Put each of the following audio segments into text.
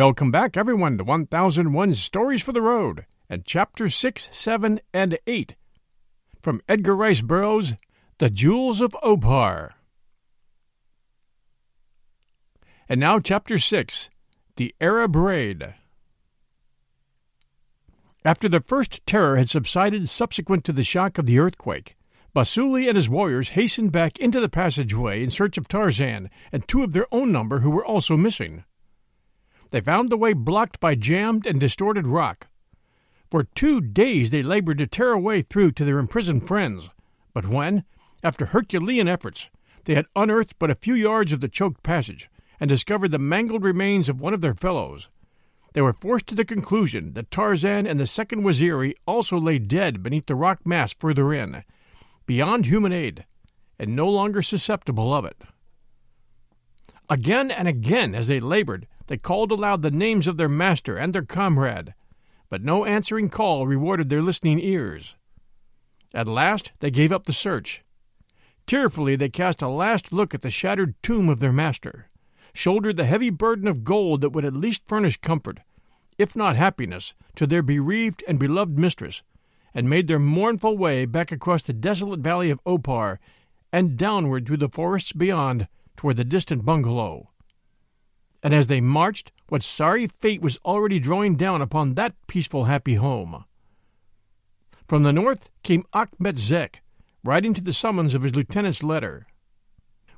Welcome back, everyone, to 1001 Stories for the Road and Chapter 6, 7, and 8 from Edgar Rice Burroughs' The Jewels of Opar. And now, Chapter 6 The Arab Raid. After the first terror had subsided subsequent to the shock of the earthquake, Basuli and his warriors hastened back into the passageway in search of Tarzan and two of their own number who were also missing. They found the way blocked by jammed and distorted rock. For two days they labored to tear a way through to their imprisoned friends, but when, after Herculean efforts, they had unearthed but a few yards of the choked passage and discovered the mangled remains of one of their fellows, they were forced to the conclusion that Tarzan and the second Waziri also lay dead beneath the rock mass further in, beyond human aid, and no longer susceptible of it. Again and again, as they labored, they called aloud the names of their master and their comrade, but no answering call rewarded their listening ears. At last they gave up the search. Tearfully they cast a last look at the shattered tomb of their master, shouldered the heavy burden of gold that would at least furnish comfort, if not happiness, to their bereaved and beloved mistress, and made their mournful way back across the desolate valley of Opar and downward through the forests beyond toward the distant bungalow and as they marched, what sorry fate was already drawing down upon that peaceful, happy home. From the north came Achmet Zek, riding to the summons of his lieutenant's letter.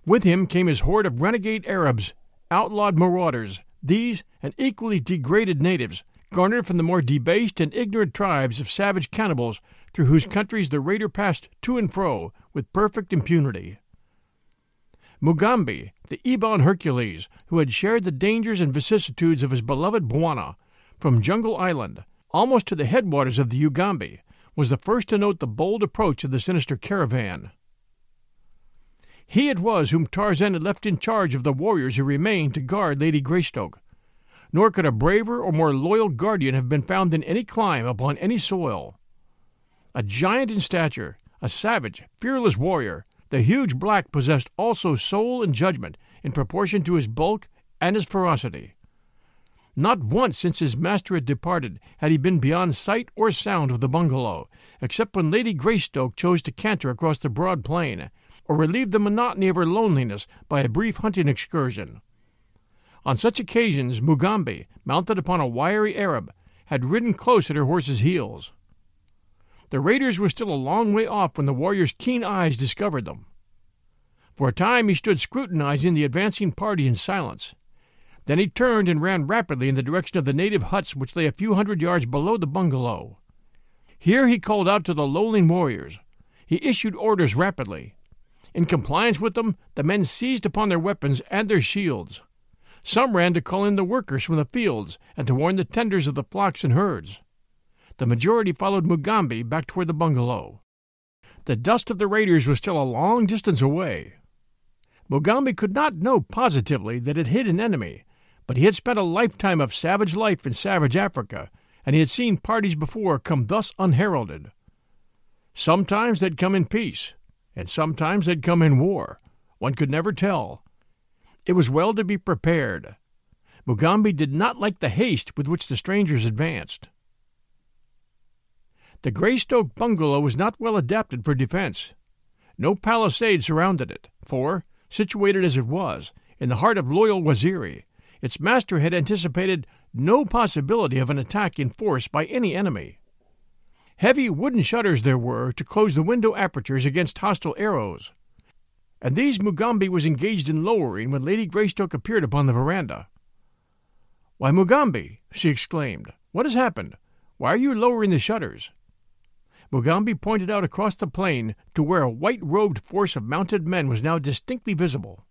With him came his horde of renegade Arabs, outlawed marauders, these and equally degraded natives, garnered from the more debased and ignorant tribes of savage cannibals through whose countries the raider passed to and fro with perfect impunity. Mugambi, the Ebon Hercules, who had shared the dangers and vicissitudes of his beloved Bwana, from Jungle Island almost to the headwaters of the Ugambi, was the first to note the bold approach of the sinister caravan. He it was whom Tarzan had left in charge of the warriors who remained to guard Lady Greystoke. Nor could a braver or more loyal guardian have been found in any clime upon any soil. A giant in stature, a savage, fearless warrior, the huge black possessed also soul and judgment in proportion to his bulk and his ferocity. Not once since his master had departed had he been beyond sight or sound of the bungalow, except when Lady Greystoke chose to canter across the broad plain, or relieve the monotony of her loneliness by a brief hunting excursion. On such occasions Mugambi, mounted upon a wiry Arab, had ridden close at her horse's heels. The raiders were still a long way off when the warrior's keen eyes discovered them. For a time he stood scrutinizing the advancing party in silence. Then he turned and ran rapidly in the direction of the native huts which lay a few hundred yards below the bungalow. Here he called out to the lolling warriors. He issued orders rapidly. In compliance with them, the men seized upon their weapons and their shields. Some ran to call in the workers from the fields and to warn the tenders of the flocks and herds. The majority followed Mugambi back toward the bungalow. The dust of the raiders was still a long distance away. Mugambi could not know positively that it hid an enemy, but he had spent a lifetime of savage life in savage Africa, and he had seen parties before come thus unheralded. Sometimes they'd come in peace, and sometimes they'd come in war. One could never tell. It was well to be prepared. Mugambi did not like the haste with which the strangers advanced. The Greystoke bungalow was not well adapted for defense. No palisade surrounded it, for, situated as it was, in the heart of loyal Waziri, its master had anticipated no possibility of an attack in force by any enemy. Heavy wooden shutters there were to close the window apertures against hostile arrows, and these Mugambi was engaged in lowering when Lady Greystoke appeared upon the veranda. Why, Mugambi, she exclaimed, what has happened? Why are you lowering the shutters? Mugambi pointed out across the plain to where a white robed force of mounted men was now distinctly visible.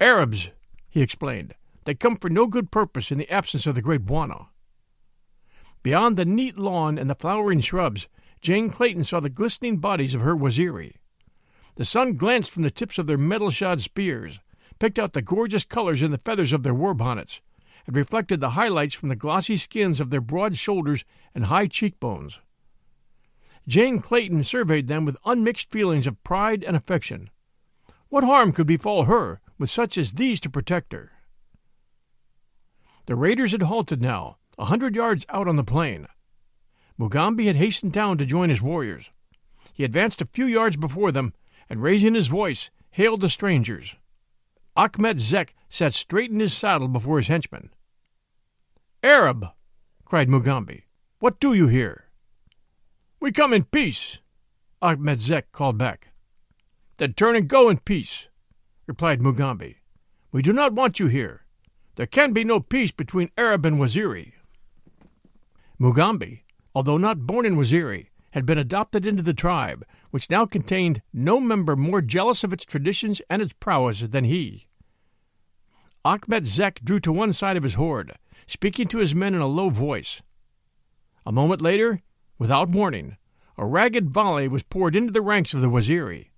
Arabs, he explained. They come for no good purpose in the absence of the great Bwana. Beyond the neat lawn and the flowering shrubs, Jane Clayton saw the glistening bodies of her Waziri. The sun glanced from the tips of their metal shod spears, picked out the gorgeous colors in the feathers of their war bonnets, and reflected the highlights from the glossy skins of their broad shoulders and high cheekbones. Jane Clayton surveyed them with unmixed feelings of pride and affection. What harm could befall her with such as these to protect her? The raiders had halted now, a hundred yards out on the plain. Mugambi had hastened down to join his warriors. He advanced a few yards before them, and raising his voice, hailed the strangers. Achmet Zek sat straight in his saddle before his henchmen. Arab! cried Mugambi. What do you here? We come in peace, Achmet Zek called back. Then turn and go in peace, replied Mugambi. We do not want you here. There can be no peace between Arab and Waziri. Mugambi, although not born in Waziri, had been adopted into the tribe, which now contained no member more jealous of its traditions and its prowess than he. Achmet Zek drew to one side of his horde, speaking to his men in a low voice. A moment later, without warning, a ragged volley was poured into the ranks of the Waziri.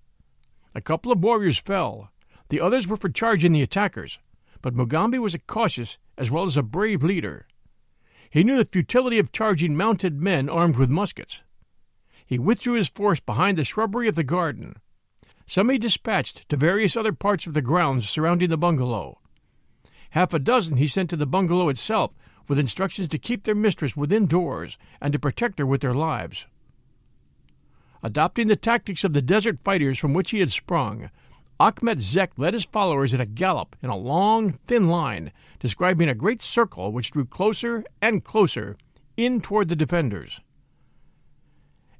A couple of warriors fell. The others were for charging the attackers, but Mugambi was a cautious as well as a brave leader. He knew the futility of charging mounted men armed with muskets. He withdrew his force behind the shrubbery of the garden. Some he dispatched to various other parts of the grounds surrounding the bungalow. Half a dozen he sent to the bungalow itself with instructions to keep their mistress within doors and to protect her with their lives. Adopting the tactics of the desert fighters from which he had sprung, Achmet Zek led his followers at a gallop in a long, thin line, describing a great circle which drew closer and closer in toward the defenders.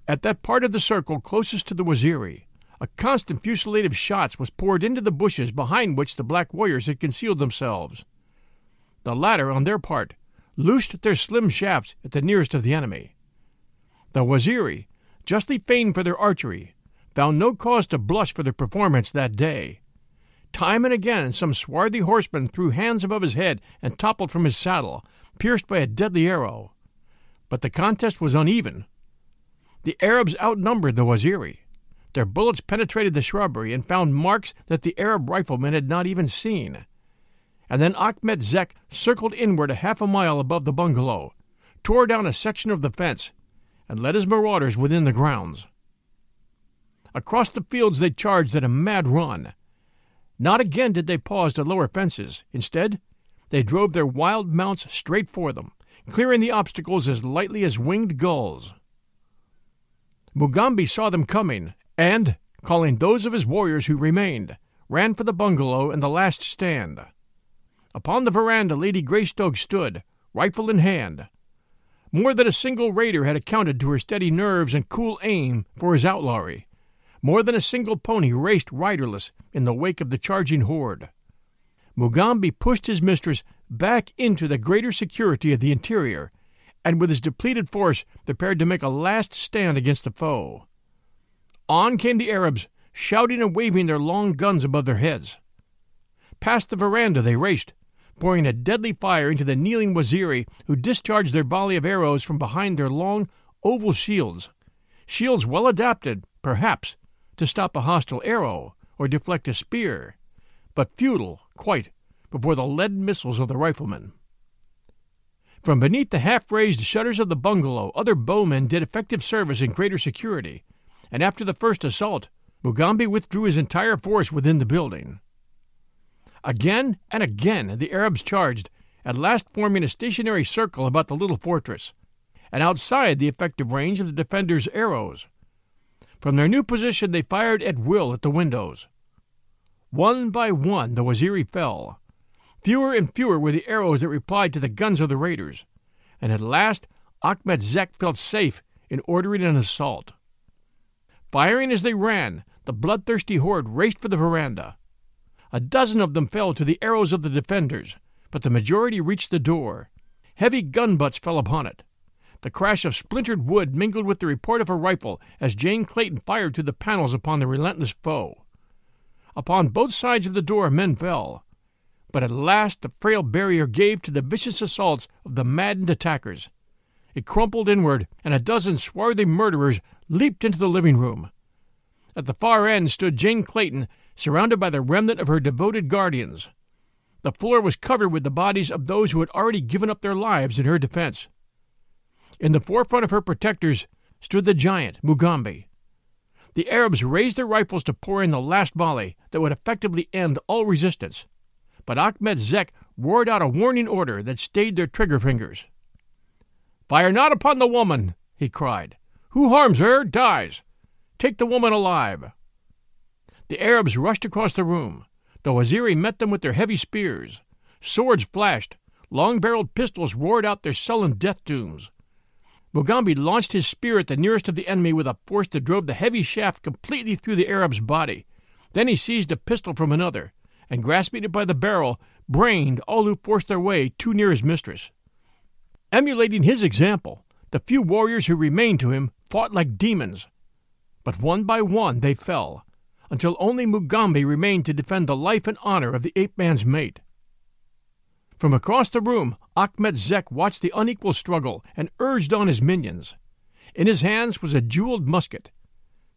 At that part of the circle closest to the Waziri, a constant fusillade of shots was poured into the bushes behind which the black warriors had concealed themselves. The latter, on their part, loosed their slim shafts at the nearest of the enemy. The Waziri, justly famed for their archery, found no cause to blush for their performance that day. Time and again some swarthy horseman threw hands above his head and toppled from his saddle, pierced by a deadly arrow. But the contest was uneven. The Arabs outnumbered the Waziri. Their bullets penetrated the shrubbery and found marks that the Arab riflemen had not even seen. And then Achmet Zek circled inward a half a mile above the bungalow, tore down a section of the fence, and led his marauders within the grounds. Across the fields they charged at a mad run. Not again did they pause to lower fences. Instead, they drove their wild mounts straight for them, clearing the obstacles as lightly as winged gulls. Mugambi saw them coming, and, calling those of his warriors who remained, ran for the bungalow and the last stand. Upon the veranda Lady Greystoke stood, rifle in hand. More than a single raider had accounted to her steady nerves and cool aim for his outlawry. More than a single pony raced riderless in the wake of the charging horde. Mugambi pushed his mistress back into the greater security of the interior, and with his depleted force prepared to make a last stand against the foe. On came the Arabs, shouting and waving their long guns above their heads. Past the veranda they raced, pouring a deadly fire into the kneeling Waziri, who discharged their volley of arrows from behind their long, oval shields. Shields well adapted, perhaps, to stop a hostile arrow or deflect a spear, but futile, quite, before the lead missiles of the riflemen. From beneath the half raised shutters of the bungalow, other bowmen did effective service in greater security, and after the first assault, Mugambi withdrew his entire force within the building. Again and again the Arabs charged, at last forming a stationary circle about the little fortress, and outside the effective range of the defenders' arrows. From their new position they fired at will at the windows. One by one the Waziri fell. Fewer and fewer were the arrows that replied to the guns of the raiders, and at last Achmet Zek felt safe in ordering an assault. Firing as they ran, the bloodthirsty horde raced for the veranda. A dozen of them fell to the arrows of the defenders, but the majority reached the door. Heavy gun butts fell upon it. The crash of splintered wood mingled with the report of a rifle as Jane Clayton fired through the panels upon the relentless foe. Upon both sides of the door men fell, but at last the frail barrier gave to the vicious assaults of the maddened attackers. It crumpled inward, and a dozen swarthy murderers leaped into the living room. At the far end stood Jane Clayton, surrounded by the remnant of her devoted guardians. The floor was covered with the bodies of those who had already given up their lives in her defense. In the forefront of her protectors stood the giant, Mugambi. The Arabs raised their rifles to pour in the last volley that would effectively end all resistance. but Achmet Zek roared out a warning order that stayed their trigger fingers. Fire not upon the woman, he cried. Who harms her dies. Take the woman alive. The Arabs rushed across the room. The Waziri met them with their heavy spears. Swords flashed. Long barreled pistols roared out their sullen death dooms. Mugambi launched his spear at the nearest of the enemy with a force that drove the heavy shaft completely through the Arab's body. Then he seized a pistol from another, and grasping it by the barrel, brained all who forced their way too near his mistress. Emulating his example, the few warriors who remained to him fought like demons. But one by one they fell, until only Mugambi remained to defend the life and honor of the ape man's mate. From across the room, Achmet Zek watched the unequal struggle and urged on his minions. In his hands was a jeweled musket.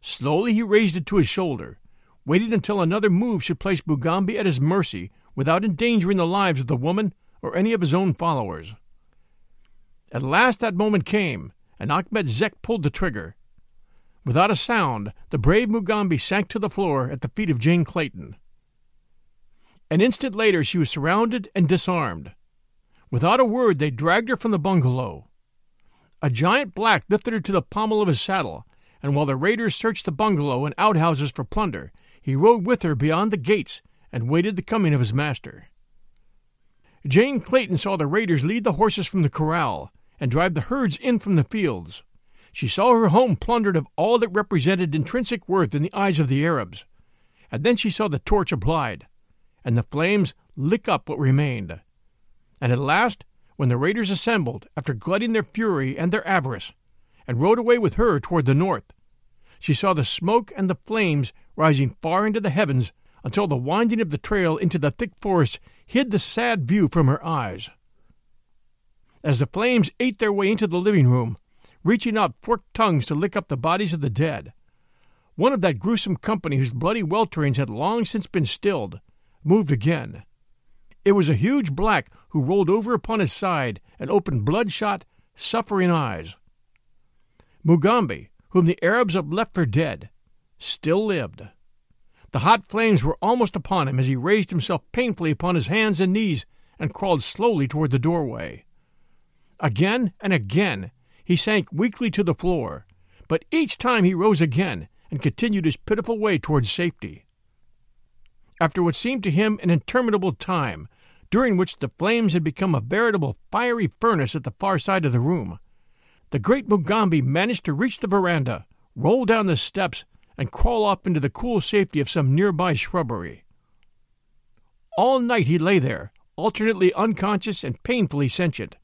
Slowly he raised it to his shoulder, waited until another move should place Mugambi at his mercy without endangering the lives of the woman or any of his own followers. At last that moment came, and Achmet Zek pulled the trigger. Without a sound, the brave Mugambi sank to the floor at the feet of Jane Clayton. An instant later, she was surrounded and disarmed. Without a word, they dragged her from the bungalow. A giant black lifted her to the pommel of his saddle, and while the raiders searched the bungalow and outhouses for plunder, he rode with her beyond the gates and waited the coming of his master. Jane Clayton saw the raiders lead the horses from the corral and drive the herds in from the fields. She saw her home plundered of all that represented intrinsic worth in the eyes of the Arabs, and then she saw the torch applied and the flames lick up what remained. And at last, when the raiders assembled, after glutting their fury and their avarice, and rode away with her toward the north, she saw the smoke and the flames rising far into the heavens until the winding of the trail into the thick forest hid the sad view from her eyes. As the flames ate their way into the living room, reaching out forked tongues to lick up the bodies of the dead, one of that gruesome company whose bloody welterings had long since been stilled moved again. It was a huge black who rolled over upon his side and opened bloodshot, suffering eyes. Mugambi, whom the Arabs had left for dead, still lived. The hot flames were almost upon him as he raised himself painfully upon his hands and knees and crawled slowly toward the doorway. Again and again he sank weakly to the floor, but each time he rose again and continued his pitiful way towards safety after what seemed to him an interminable time, during which the flames had become a veritable fiery furnace at the far side of the room. The great Mugambi managed to reach the veranda, roll down the steps, and crawl off into the cool safety of some nearby shrubbery. All night he lay there, alternately unconscious and painfully sentient,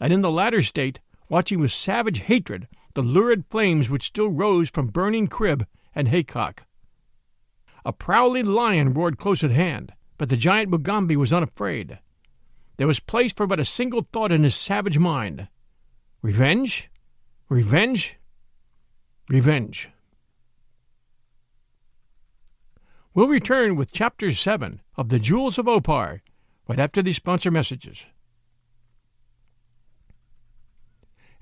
and in the latter state, watching with savage hatred the lurid flames which still rose from burning crib and haycock. A prowling lion roared close at hand, but the giant Mugambi was unafraid. There was place for but a single thought in his savage mind revenge, revenge, revenge. We'll return with Chapter 7 of The Jewels of Opar right after these sponsor messages.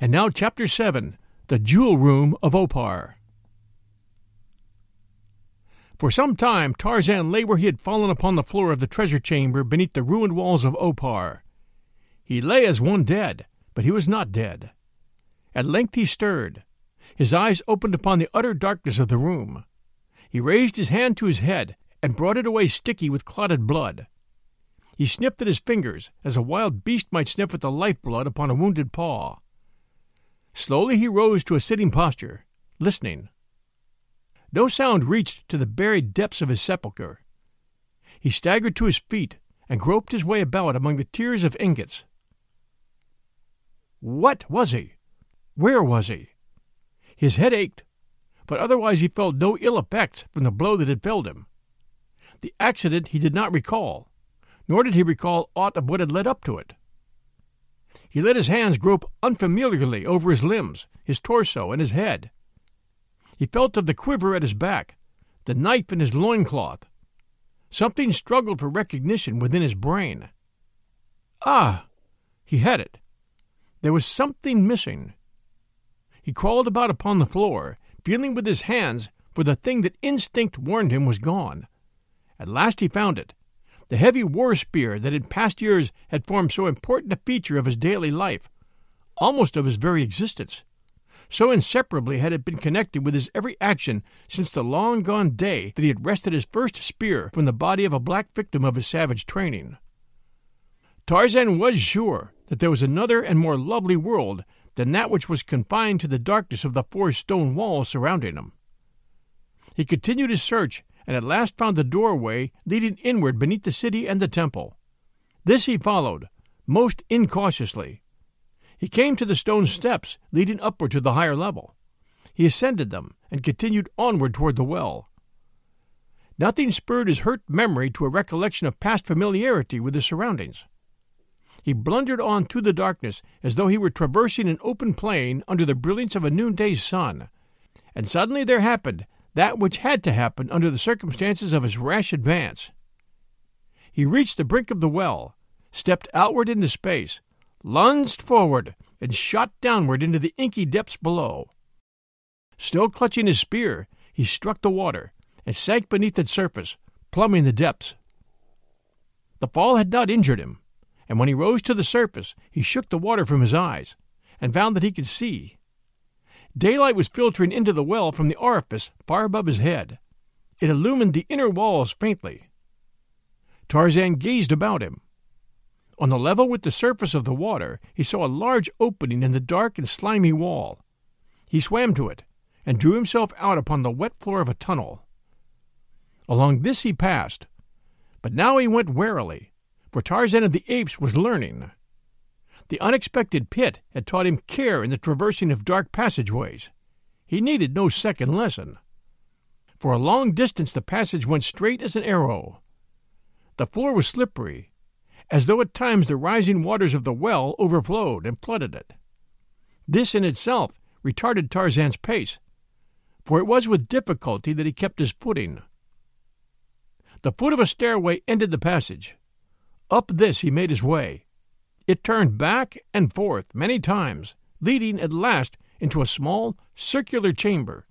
And now, Chapter 7 The Jewel Room of Opar. For some time Tarzan lay where he had fallen upon the floor of the treasure chamber beneath the ruined walls of Opar. He lay as one dead, but he was not dead. At length he stirred. His eyes opened upon the utter darkness of the room. He raised his hand to his head and brought it away sticky with clotted blood. He sniffed at his fingers as a wild beast might sniff at the life blood upon a wounded paw. Slowly he rose to a sitting posture, listening. No sound reached to the buried depths of his sepulchre. He staggered to his feet and groped his way about among the tiers of ingots. What was he? Where was he? His head ached, but otherwise he felt no ill effects from the blow that had felled him. The accident he did not recall, nor did he recall aught of what had led up to it. He let his hands grope unfamiliarly over his limbs, his torso, and his head. He felt of the quiver at his back, the knife in his loincloth. Something struggled for recognition within his brain. Ah! He had it. There was something missing. He crawled about upon the floor, feeling with his hands for the thing that instinct warned him was gone. At last he found it the heavy war spear that in past years had formed so important a feature of his daily life, almost of his very existence. So inseparably had it been connected with his every action since the long gone day that he had wrested his first spear from the body of a black victim of his savage training. Tarzan was sure that there was another and more lovely world than that which was confined to the darkness of the four stone walls surrounding him. He continued his search and at last found the doorway leading inward beneath the city and the temple. This he followed, most incautiously. He came to the stone steps leading upward to the higher level. He ascended them and continued onward toward the well. Nothing spurred his hurt memory to a recollection of past familiarity with his surroundings. He blundered on through the darkness as though he were traversing an open plain under the brilliance of a noonday sun. And suddenly there happened that which had to happen under the circumstances of his rash advance. He reached the brink of the well, stepped outward into space, lunged forward, and shot downward into the inky depths below. Still clutching his spear, he struck the water and sank beneath its surface, plumbing the depths. The fall had not injured him, and when he rose to the surface, he shook the water from his eyes and found that he could see. Daylight was filtering into the well from the orifice far above his head. It illumined the inner walls faintly. Tarzan gazed about him. On the level with the surface of the water, he saw a large opening in the dark and slimy wall. He swam to it and drew himself out upon the wet floor of a tunnel. Along this he passed, but now he went warily, for Tarzan of the Apes was learning. The unexpected pit had taught him care in the traversing of dark passageways. He needed no second lesson. For a long distance the passage went straight as an arrow. The floor was slippery, as though at times the rising waters of the well overflowed and flooded it. This in itself retarded Tarzan's pace, for it was with difficulty that he kept his footing. The foot of a stairway ended the passage. Up this he made his way, it turned back and forth many times, leading at last into a small circular chamber,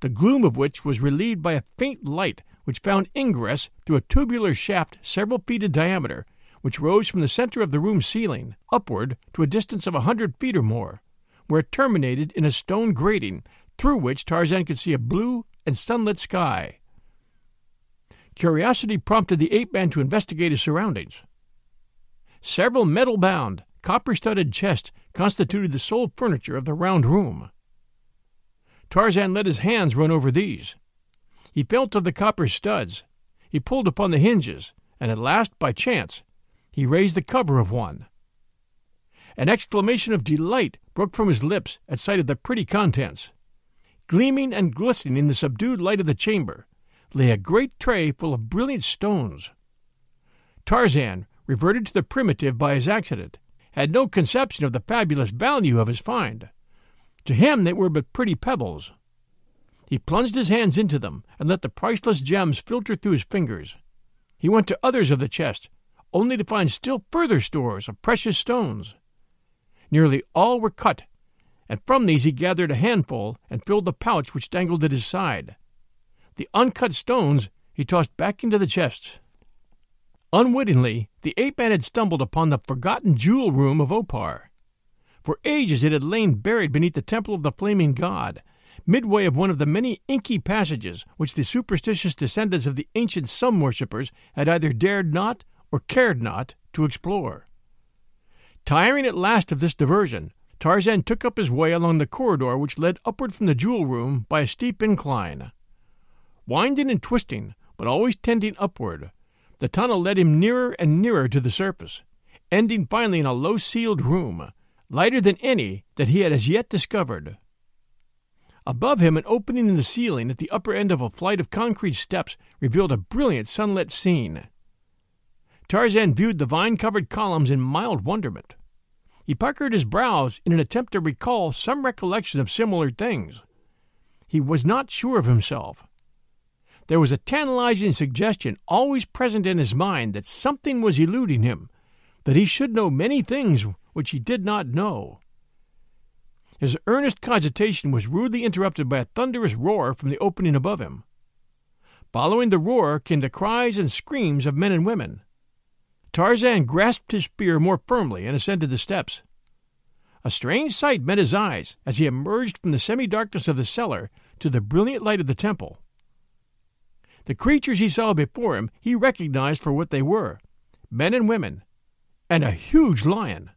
the gloom of which was relieved by a faint light which found ingress through a tubular shaft several feet in diameter, which rose from the center of the room's ceiling upward to a distance of a hundred feet or more, where it terminated in a stone grating through which Tarzan could see a blue and sunlit sky. Curiosity prompted the ape man to investigate his surroundings. Several metal bound, copper studded chests constituted the sole furniture of the round room. Tarzan let his hands run over these. He felt of the copper studs. He pulled upon the hinges, and at last, by chance, he raised the cover of one. An exclamation of delight broke from his lips at sight of the pretty contents. Gleaming and glistening in the subdued light of the chamber lay a great tray full of brilliant stones. Tarzan reverted to the primitive by his accident, had no conception of the fabulous value of his find. To him they were but pretty pebbles. He plunged his hands into them and let the priceless gems filter through his fingers. He went to others of the chest, only to find still further stores of precious stones. Nearly all were cut, and from these he gathered a handful and filled the pouch which dangled at his side. The uncut stones he tossed back into the chest. Unwittingly, the ape man had stumbled upon the forgotten jewel room of Opar. For ages it had lain buried beneath the temple of the flaming god, midway of one of the many inky passages which the superstitious descendants of the ancient sun worshippers had either dared not or cared not to explore. Tiring at last of this diversion, Tarzan took up his way along the corridor which led upward from the jewel room by a steep incline. Winding and twisting, but always tending upward, the tunnel led him nearer and nearer to the surface, ending finally in a low ceiled room, lighter than any that he had as yet discovered. Above him, an opening in the ceiling at the upper end of a flight of concrete steps revealed a brilliant sunlit scene. Tarzan viewed the vine covered columns in mild wonderment. He puckered his brows in an attempt to recall some recollection of similar things. He was not sure of himself. There was a tantalizing suggestion always present in his mind that something was eluding him, that he should know many things which he did not know. His earnest cogitation was rudely interrupted by a thunderous roar from the opening above him. Following the roar came the cries and screams of men and women. Tarzan grasped his spear more firmly and ascended the steps. A strange sight met his eyes as he emerged from the semi darkness of the cellar to the brilliant light of the temple. The creatures he saw before him he recognized for what they were men and women, and a huge lion.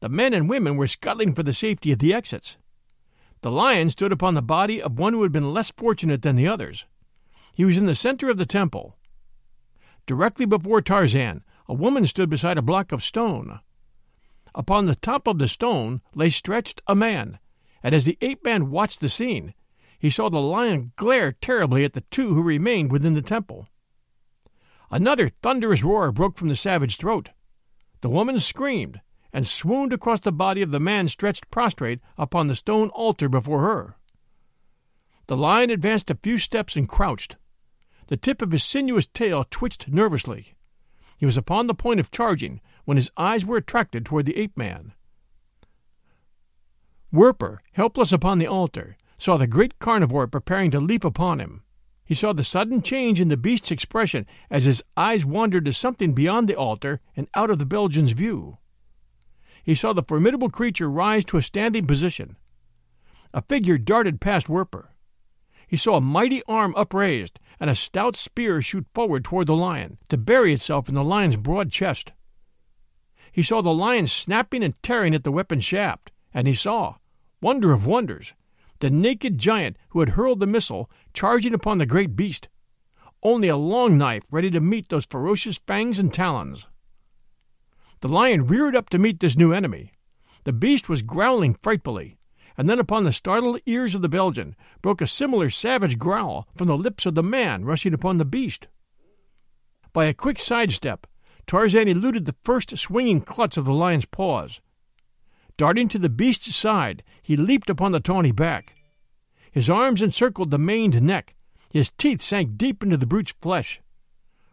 The men and women were scuttling for the safety of the exits. The lion stood upon the body of one who had been less fortunate than the others. He was in the center of the temple. Directly before Tarzan, a woman stood beside a block of stone. Upon the top of the stone lay stretched a man, and as the ape man watched the scene, he saw the lion glare terribly at the two who remained within the temple. Another thunderous roar broke from the savage throat. The woman screamed and swooned across the body of the man stretched prostrate upon the stone altar before her. The lion advanced a few steps and crouched. The tip of his sinuous tail twitched nervously. He was upon the point of charging when his eyes were attracted toward the ape man. Werper, helpless upon the altar, saw the great carnivore preparing to leap upon him. He saw the sudden change in the beast's expression as his eyes wandered to something beyond the altar and out of the Belgian's view. He saw the formidable creature rise to a standing position. A figure darted past Werper. He saw a mighty arm upraised and a stout spear shoot forward toward the lion, to bury itself in the lion's broad chest. He saw the lion snapping and tearing at the weapon shaft, and he saw, wonder of wonders, the naked giant who had hurled the missile charging upon the great beast, only a long knife ready to meet those ferocious fangs and talons. The lion reared up to meet this new enemy. The beast was growling frightfully, and then upon the startled ears of the Belgian broke a similar savage growl from the lips of the man rushing upon the beast. By a quick sidestep, Tarzan eluded the first swinging clutch of the lion's paws. Darting to the beast's side, he leaped upon the tawny back. His arms encircled the maned neck. His teeth sank deep into the brute's flesh.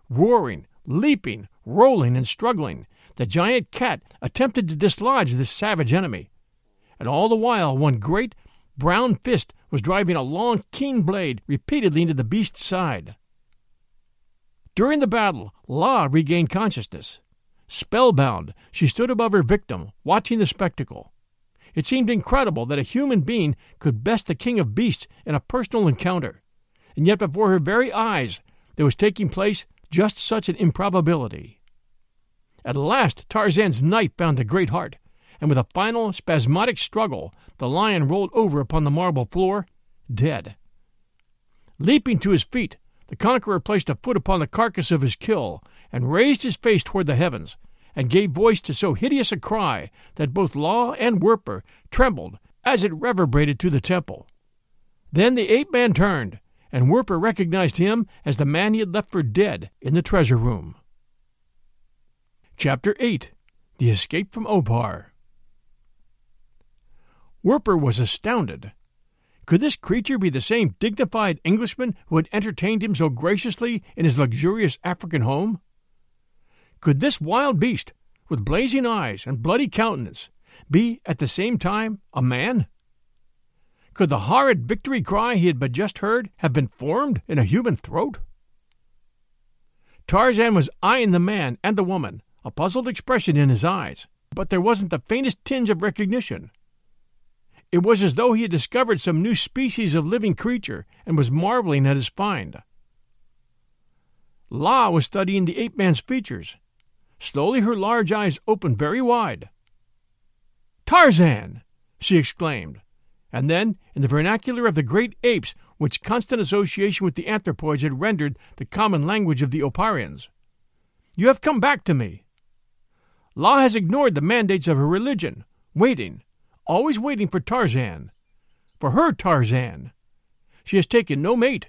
Roaring, leaping, rolling, and struggling, the giant cat attempted to dislodge this savage enemy. And all the while, one great, brown fist was driving a long, keen blade repeatedly into the beast's side. During the battle, La regained consciousness. Spellbound, she stood above her victim, watching the spectacle. It seemed incredible that a human being could best the king of beasts in a personal encounter, and yet before her very eyes there was taking place just such an improbability. At last Tarzan's knife found the great heart, and with a final spasmodic struggle the lion rolled over upon the marble floor, dead. Leaping to his feet, the conqueror placed a foot upon the carcass of his kill, and raised his face toward the heavens, and gave voice to so hideous a cry that both La and Werper trembled as it reverberated to the temple. Then the ape man turned, and Werper recognized him as the man he had left for dead in the treasure room. Chapter 8 The Escape from Opar Werper was astounded. Could this creature be the same dignified Englishman who had entertained him so graciously in his luxurious African home? Could this wild beast, with blazing eyes and bloody countenance, be at the same time a man? Could the horrid victory cry he had but just heard have been formed in a human throat? Tarzan was eyeing the man and the woman, a puzzled expression in his eyes, but there wasn't the faintest tinge of recognition. It was as though he had discovered some new species of living creature and was marveling at his find. La was studying the ape man's features, Slowly her large eyes opened very wide. Tarzan! she exclaimed, and then, in the vernacular of the great apes which constant association with the anthropoids had rendered the common language of the Oparians, You have come back to me. La has ignored the mandates of her religion, waiting, always waiting for Tarzan, for her Tarzan. She has taken no mate,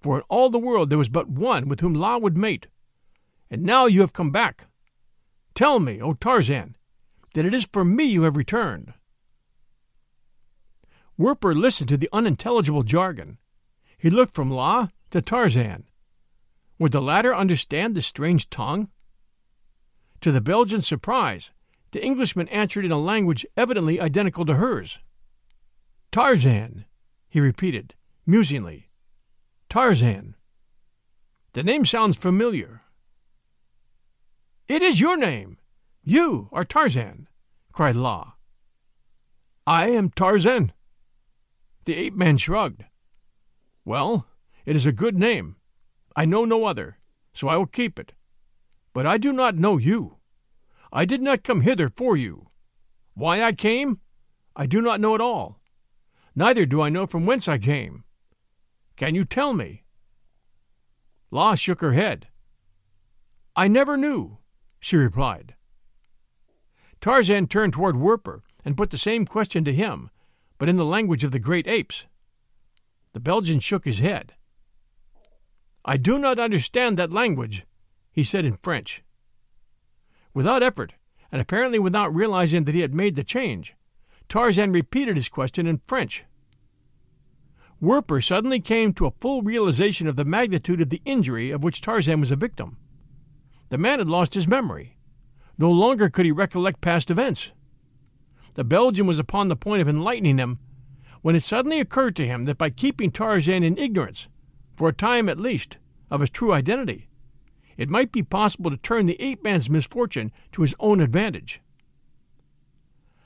for in all the world there was but one with whom La would mate. And now you have come back. Tell me, O Tarzan, that it is for me you have returned. Werper listened to the unintelligible jargon. He looked from La to Tarzan. Would the latter understand the strange tongue? To the Belgian's surprise, the Englishman answered in a language evidently identical to hers. Tarzan, he repeated, musingly. Tarzan. The name sounds familiar. It is your name. You are Tarzan, cried La. I am Tarzan. The ape man shrugged. Well, it is a good name. I know no other, so I will keep it. But I do not know you. I did not come hither for you. Why I came, I do not know at all. Neither do I know from whence I came. Can you tell me? La shook her head. I never knew, she replied. Tarzan turned toward Werper and put the same question to him, but in the language of the great apes. The Belgian shook his head. I do not understand that language, he said in French. Without effort, and apparently without realizing that he had made the change, Tarzan repeated his question in French. Werper suddenly came to a full realization of the magnitude of the injury of which Tarzan was a victim. The man had lost his memory. No longer could he recollect past events. The Belgian was upon the point of enlightening him when it suddenly occurred to him that by keeping Tarzan in ignorance, for a time at least, of his true identity, it might be possible to turn the ape man's misfortune to his own advantage.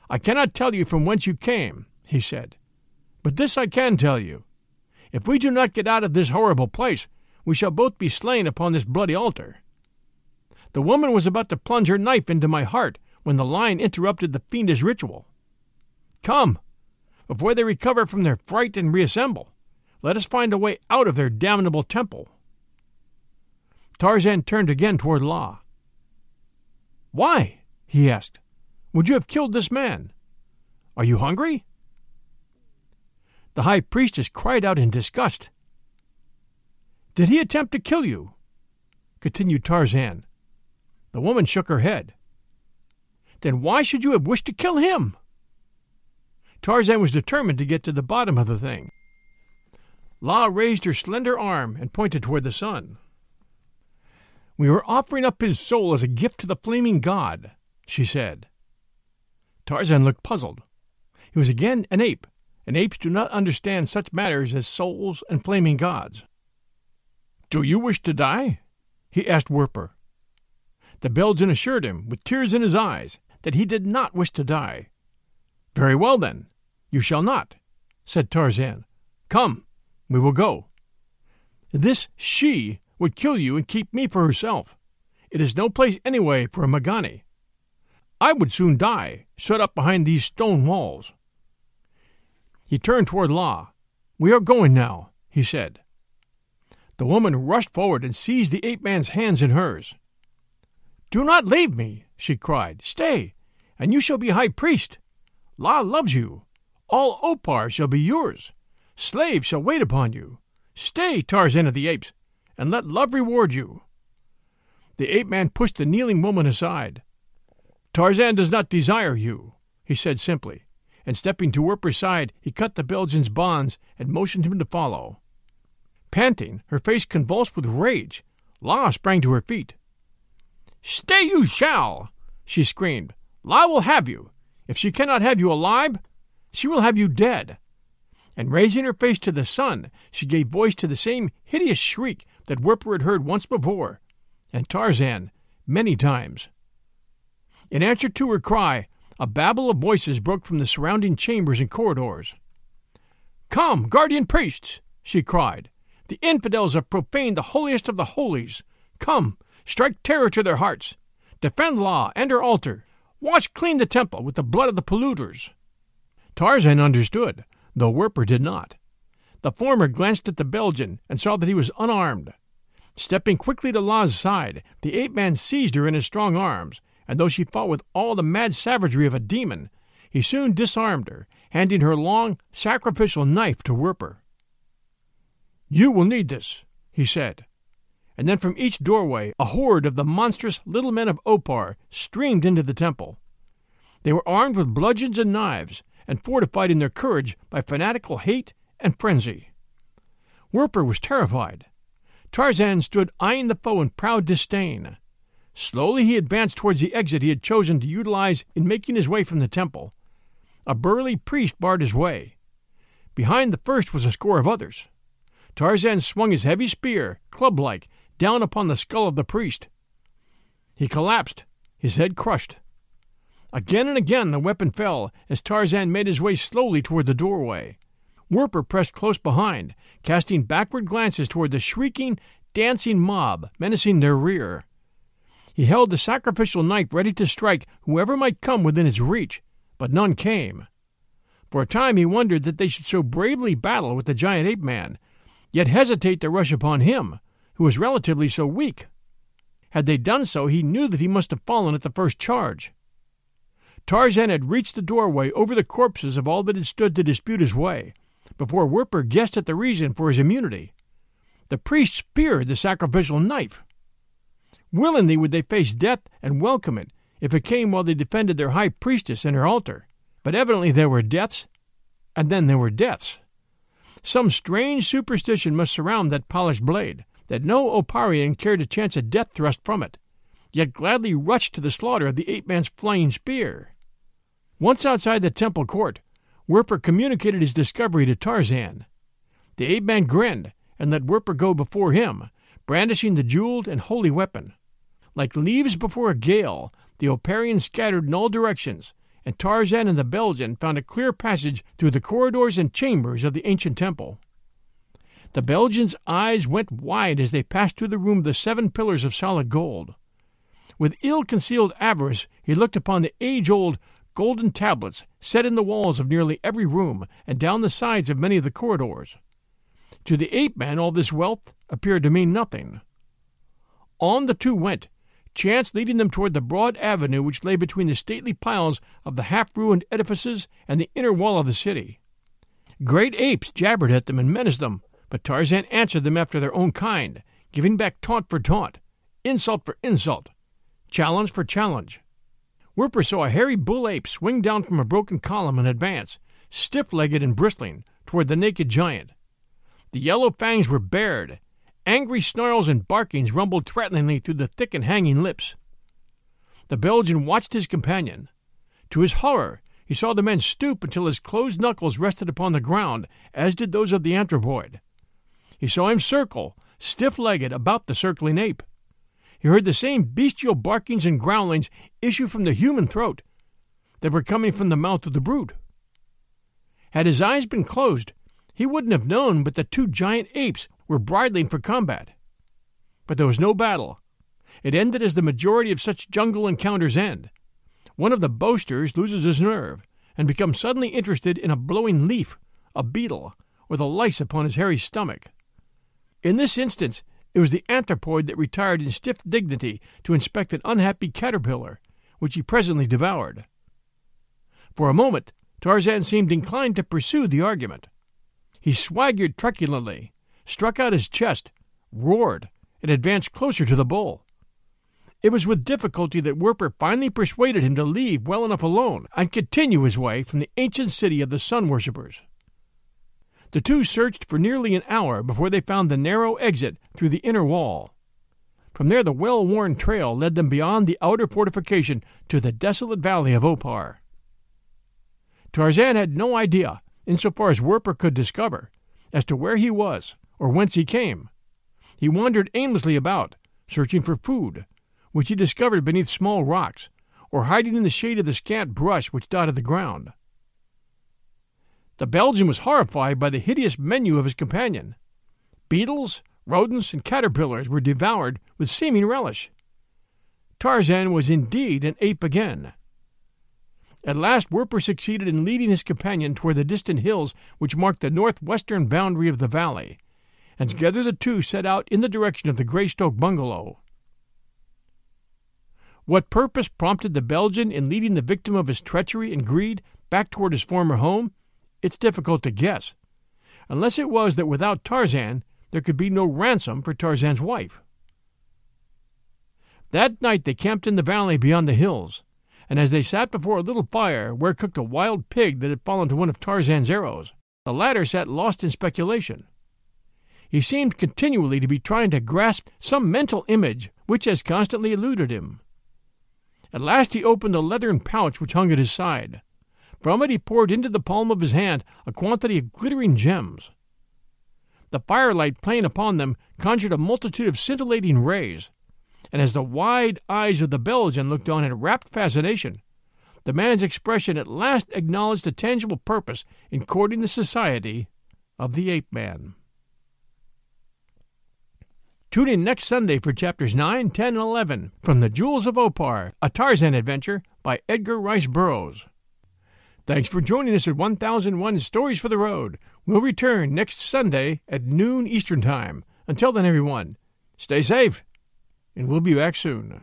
I cannot tell you from whence you came, he said, but this I can tell you. If we do not get out of this horrible place, we shall both be slain upon this bloody altar. The woman was about to plunge her knife into my heart when the lion interrupted the fiendish ritual. Come, before they recover from their fright and reassemble, let us find a way out of their damnable temple. Tarzan turned again toward La. Why? he asked. Would you have killed this man? Are you hungry? The high priestess cried out in disgust. Did he attempt to kill you? continued Tarzan. The woman shook her head. Then why should you have wished to kill him? Tarzan was determined to get to the bottom of the thing. La raised her slender arm and pointed toward the sun. We were offering up his soul as a gift to the flaming god, she said. Tarzan looked puzzled. He was again an ape, and apes do not understand such matters as souls and flaming gods. Do you wish to die? he asked Werper. The Belgian assured him, with tears in his eyes, that he did not wish to die. Very well, then, you shall not, said Tarzan. Come, we will go. This she would kill you and keep me for herself. It is no place anyway for a Mangani. I would soon die, shut up behind these stone walls. He turned toward La. We are going now, he said. The woman rushed forward and seized the ape man's hands in hers. Do not leave me, she cried. Stay, and you shall be high priest. La loves you. All Opar shall be yours. Slaves shall wait upon you. Stay, Tarzan of the Apes, and let love reward you. The ape man pushed the kneeling woman aside. Tarzan does not desire you, he said simply, and stepping to Werper's side, he cut the Belgian's bonds and motioned him to follow. Panting, her face convulsed with rage, La sprang to her feet. Stay you shall, she screamed. La will have you. If she cannot have you alive, she will have you dead and raising her face to the sun, she gave voice to the same hideous shriek that Werper had heard once before, and Tarzan many times. In answer to her cry, a babel of voices broke from the surrounding chambers and corridors. Come, guardian priests, she cried. The infidels have profaned the holiest of the holies. Come, strike terror to their hearts. Defend La and her altar. Wash clean the temple with the blood of the polluters. Tarzan understood though Werper did not. The former glanced at the Belgian and saw that he was unarmed. Stepping quickly to La's side, the ape man seized her in his strong arms, and though she fought with all the mad savagery of a demon, he soon disarmed her, handing her long, sacrificial knife to Werper. You will need this, he said. And then from each doorway a horde of the monstrous little men of Opar streamed into the temple. They were armed with bludgeons and knives, and fortified in their courage by fanatical hate and frenzy. Werper was terrified. Tarzan stood eyeing the foe in proud disdain. Slowly he advanced towards the exit he had chosen to utilize in making his way from the temple. A burly priest barred his way. Behind the first was a score of others. Tarzan swung his heavy spear, club like, down upon the skull of the priest. He collapsed, his head crushed. Again and again the weapon fell as Tarzan made his way slowly toward the doorway. Werper pressed close behind, casting backward glances toward the shrieking, dancing mob menacing their rear. He held the sacrificial knife ready to strike whoever might come within his reach, but none came. For a time he wondered that they should so bravely battle with the giant ape man, yet hesitate to rush upon him, who was relatively so weak. Had they done so, he knew that he must have fallen at the first charge. Tarzan had reached the doorway over the corpses of all that had stood to dispute his way, before Werper guessed at the reason for his immunity. The priests feared the sacrificial knife. Willingly would they face death and welcome it if it came while they defended their high priestess and her altar. But evidently there were deaths, and then there were deaths. Some strange superstition must surround that polished blade, that no Oparian cared to chance a death thrust from it, yet gladly rushed to the slaughter of the ape man's flying spear. Once outside the temple court, Werper communicated his discovery to Tarzan. The ape man grinned and let Werper go before him, brandishing the jeweled and holy weapon. Like leaves before a gale, the Oparians scattered in all directions, and Tarzan and the Belgian found a clear passage through the corridors and chambers of the ancient temple. The Belgian's eyes went wide as they passed through the room the seven pillars of solid gold. With ill concealed avarice, he looked upon the age old golden tablets set in the walls of nearly every room and down the sides of many of the corridors. To the ape man, all this wealth appeared to mean nothing. On the two went, chance leading them toward the broad avenue which lay between the stately piles of the half ruined edifices and the inner wall of the city. Great apes jabbered at them and menaced them, but Tarzan answered them after their own kind, giving back taunt for taunt, insult for insult, challenge for challenge. Werper saw a hairy bull ape swing down from a broken column and advance, stiff legged and bristling, toward the naked giant. The yellow fangs were bared, Angry snarls and barkings rumbled threateningly through the thick and hanging lips. The Belgian watched his companion. To his horror, he saw the man stoop until his closed knuckles rested upon the ground, as did those of the anthropoid. He saw him circle, stiff legged, about the circling ape. He heard the same bestial barkings and growlings issue from the human throat that were coming from the mouth of the brute. Had his eyes been closed, he wouldn't have known but the two giant apes were bridling for combat. But there was no battle. It ended as the majority of such jungle encounters end. One of the boasters loses his nerve and becomes suddenly interested in a blowing leaf, a beetle, or the lice upon his hairy stomach. In this instance, it was the anthropoid that retired in stiff dignity to inspect an unhappy caterpillar, which he presently devoured. For a moment, Tarzan seemed inclined to pursue the argument. He swaggered truculently, struck out his chest, roared, and advanced closer to the bull. It was with difficulty that Werper finally persuaded him to leave well enough alone and continue his way from the ancient city of the sun worshippers. The two searched for nearly an hour before they found the narrow exit through the inner wall. From there, the well worn trail led them beyond the outer fortification to the desolate valley of Opar. Tarzan had no idea, insofar as Werper could discover, as to where he was or whence he came. He wandered aimlessly about, searching for food, which he discovered beneath small rocks, or hiding in the shade of the scant brush which dotted the ground. The Belgian was horrified by the hideous menu of his companion. Beetles, rodents, and caterpillars were devoured with seeming relish. Tarzan was indeed an ape again. At last Werper succeeded in leading his companion toward the distant hills which marked the northwestern boundary of the valley, and together the two set out in the direction of the Greystoke bungalow. What purpose prompted the Belgian in leading the victim of his treachery and greed back toward his former home? It's difficult to guess, unless it was that without Tarzan there could be no ransom for Tarzan's wife. That night they camped in the valley beyond the hills, and as they sat before a little fire where cooked a wild pig that had fallen to one of Tarzan's arrows, the latter sat lost in speculation. He seemed continually to be trying to grasp some mental image which has constantly eluded him. At last he opened a leathern pouch which hung at his side. From it he poured into the palm of his hand a quantity of glittering gems. The firelight playing upon them conjured a multitude of scintillating rays, and as the wide eyes of the Belgian looked on in rapt fascination, the man's expression at last acknowledged a tangible purpose in courting the society of the ape man. Tune in next Sunday for chapters 9, 10, and 11 from The Jewels of Opar, a Tarzan adventure by Edgar Rice Burroughs. Thanks for joining us at 1001 Stories for the Road. We'll return next Sunday at noon Eastern Time. Until then, everyone, stay safe, and we'll be back soon.